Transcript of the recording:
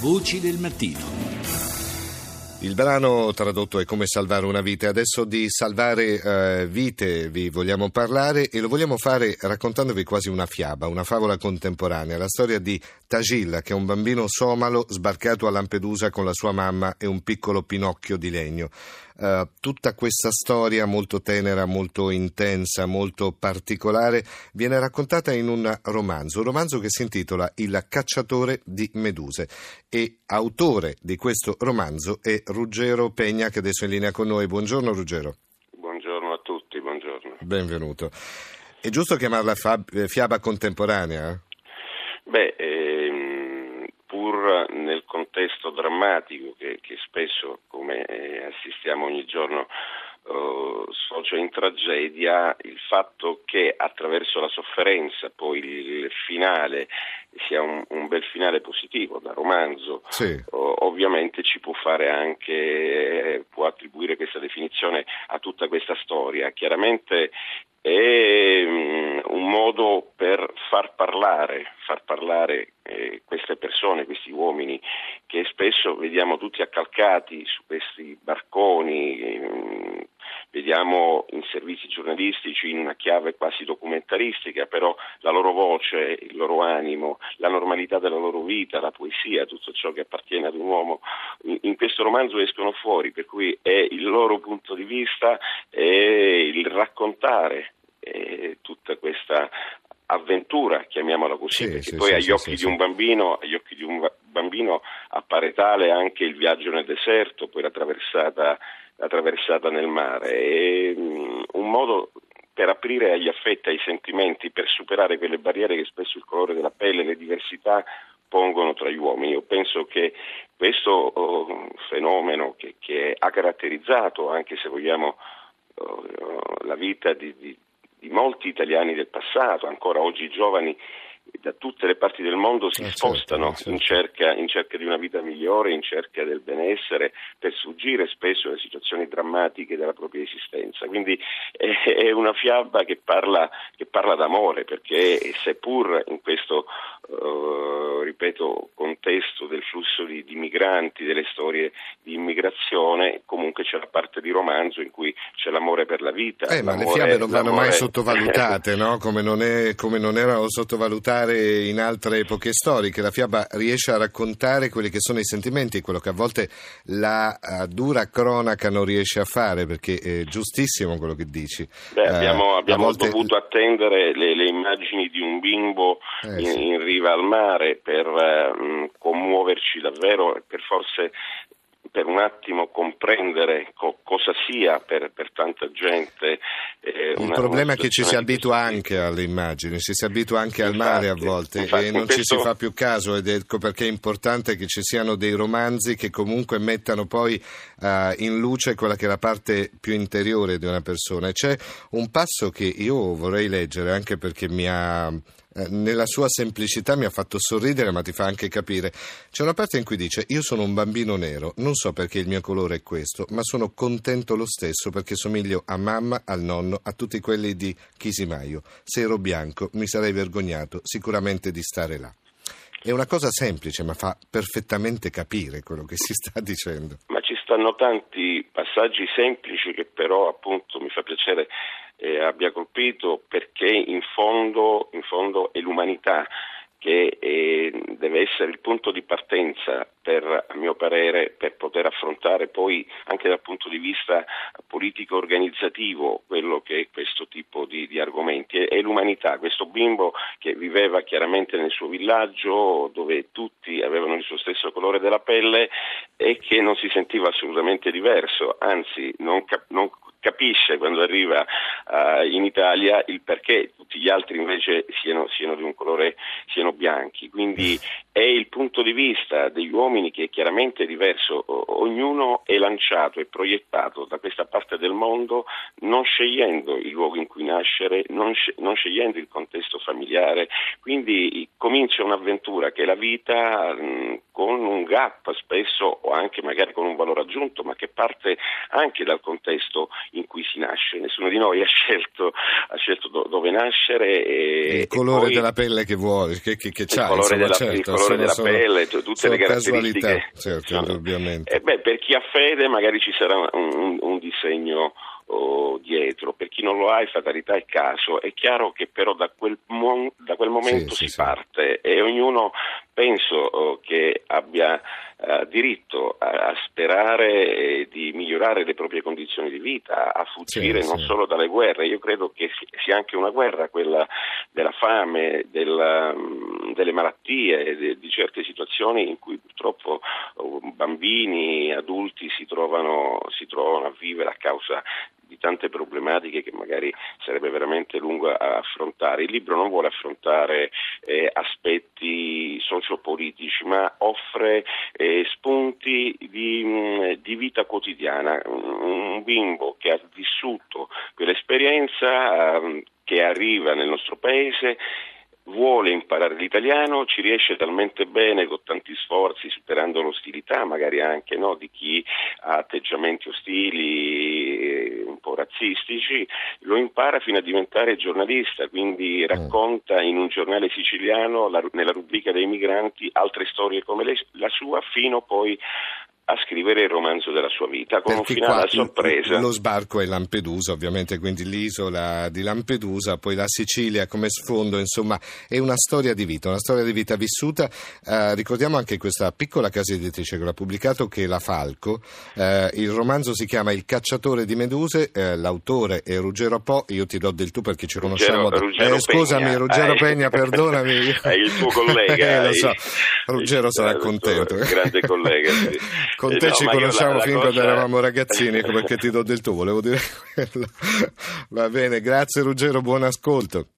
Voci del mattino. Il brano tradotto è come salvare una vita. Adesso di salvare eh, vite vi vogliamo parlare e lo vogliamo fare raccontandovi quasi una fiaba, una favola contemporanea, la storia di Tajil, che è un bambino somalo sbarcato a Lampedusa con la sua mamma e un piccolo Pinocchio di legno. Uh, tutta questa storia molto tenera, molto intensa, molto particolare viene raccontata in un romanzo, un romanzo che si intitola Il cacciatore di meduse e autore di questo romanzo è Ruggero Pegna che adesso è in linea con noi. Buongiorno Ruggero. Buongiorno a tutti, buongiorno. Benvenuto. È giusto chiamarla fab- fiaba contemporanea? Beh, nel contesto drammatico che, che spesso, come eh, assistiamo ogni giorno, Uh, socia in tragedia il fatto che attraverso la sofferenza poi il finale sia un, un bel finale positivo da romanzo sì. ovviamente ci può fare anche eh, può attribuire questa definizione a tutta questa storia chiaramente è um, un modo per far parlare, far parlare eh, queste persone, questi uomini che spesso vediamo tutti accalcati su questi barconi, eh, vediamo in servizi giornalistici in una chiave quasi documentaristica, però la loro voce, il loro animo, la normalità della loro vita, la poesia, tutto ciò che appartiene ad un uomo, in, questo romanzo escono fuori, per cui è il loro punto di vista, è il raccontare tutta questa avventura, chiamiamola così, sì, perché sì, poi sì, agli occhi di un bambino, agli occhi di un bambino appare tale anche il viaggio nel deserto, poi la traversata, la traversata nel mare. È um, un modo per aprire agli affetti, ai sentimenti, per superare quelle barriere che spesso il colore della pelle, le diversità pongono tra gli uomini. Io penso che questo oh, fenomeno che, che, ha caratterizzato, anche se vogliamo, oh, la vita di, di di molti italiani del passato, ancora oggi giovani da tutte le parti del mondo si eh certo, spostano certo, certo. In, cerca, in, cerca, di una vita migliore, in cerca del benessere, per sfuggire spesso alle situazioni drammatiche della propria esistenza. Quindi è, è una fiaba che parla, che parla, d'amore, perché seppur in questo, uh, ripeto, contesto del flusso di, di, migranti, delle storie di immigrazione, comunque c'è la parte di romanzo in cui c'è l'amore per la vita. Eh, ma le fiabe non vanno mai sottovalutate, no? come, non è, come non erano sottovalutate raccontare in altre epoche storiche. La fiaba riesce a raccontare quelli che sono i sentimenti, quello che a volte la uh, dura cronaca non riesce a fare, perché è giustissimo quello che dici. Beh, abbiamo, uh, abbiamo volte... dovuto attendere le, le, immagini di un bimbo eh, in, sì. in, riva al mare per uh, commuoverci davvero, per forse per un attimo comprendere co- cosa sia per, per tanta gente. Eh, Il problema è che ci si abitua anche alle immagini, ci si abitua anche infatti, al mare a volte infatti, e non questo... ci si fa più caso ed ecco perché è importante che ci siano dei romanzi che comunque mettano poi uh, in luce quella che è la parte più interiore di una persona. E c'è un passo che io vorrei leggere anche perché mi ha eh, nella sua semplicità mi ha fatto sorridere, ma ti fa anche capire. C'è una parte in cui dice: Io sono un bambino nero, non so perché il mio colore è questo, ma sono contento lo stesso perché somiglio a mamma, al nonno, a tutti quelli di Chisimaio. Se ero bianco mi sarei vergognato sicuramente di stare là. È una cosa semplice, ma fa perfettamente capire quello che si sta dicendo. Ma ci stanno tanti passaggi semplici che però appunto mi fa piacere eh, abbia colpito perché in fondo, in fondo è l'umanità che eh, deve essere il punto di partenza per, a mio parere, per poter affrontare poi anche dal punto di vista politico organizzativo quello che è questo tipo di, di argomenti. È, è, l'umanità, questo bimbo che viveva chiaramente nel suo villaggio dove tutti avevano il suo stesso colore della pelle e che non si sentiva assolutamente diverso, anzi non, cap- non capisce quando arriva uh, in Italia il perché tutti gli altri invece siano, siano di un colore, siano bianchi. Quindi è il punto di vista degli uomini che è chiaramente diverso, ognuno è lanciato e proiettato da questa parte del mondo non scegliendo il luogo in cui nascere, non, non scegliendo il contesto familiare, quindi comincia un'avventura che è la vita mh, gap spesso o anche magari con un valore aggiunto, ma che parte anche dal contesto in cui si nasce. Nessuno di noi ha scelto, ha scelto do, dove nascere. E, il colore poi, della pelle che vuole, che, che, che c'ha, insomma, della, certo, il colore colore della sono, pelle, tutte le caratteristiche. Certo, indubbiamente. Eh beh, per chi ha fede magari ci sarà un, un, un disegno oh, dietro, per chi non lo ha è fatalità e caso, è chiaro che però da quel, mo- da quel momento sì, si sì, parte sì. e ognuno penso oh, che abbia eh, diritto a, sperare di migliorare le proprie condizioni di vita, a fuggire non solo dalle guerre, io credo che sia anche una guerra quella della fame, della, mm, delle malattie, di, di certe situazioni in cui purtroppo oh, bambini, adulti si trovano, si trovano a vivere a causa di tante problematiche che magari sarebbe veramente lungo affrontare. Il libro non vuole affrontare eh, aspetti sociopolitici, ma offre eh, spunti di, mm, di, vita quotidiana. Un bimbo che ha vissuto quell'esperienza eh, che arriva nel nostro paese vuole imparare l'italiano, ci riesce talmente bene con tanti sforzi, superando l'ostilità magari anche no, di chi ha atteggiamenti ostili, un po' razzistici, lo impara fino a diventare giornalista, quindi mm. racconta in un giornale siciliano, la, nella rubrica dei migranti, altre storie come le, la sua, fino poi a scrivere il romanzo della sua vita con Perché un finale a sorpresa. Lo sbarco è Lampedusa, ovviamente, quindi l'isola di Lampedusa, poi la Sicilia come sfondo, insomma, è una storia di vita, una storia di vita vissuta. Eh, ricordiamo anche questa piccola casa editrice che l'ha pubblicato, che è la Falco. Eh, il romanzo si chiama Il cacciatore di meduse, eh, l'autore è Ruggero Po, io ti do del tu perché ci conosciamo. Ruggero, Ruggero eh, scusami. Ruggero Pegna, perdonami. È il tuo collega. lo so, Ruggero sarà contento. Grande collega, sì. Con te no, ci conosciamo fin quando eravamo ragazzini, ecco perché ti do del tu, volevo dire quello. Va bene, grazie Ruggero, buon ascolto.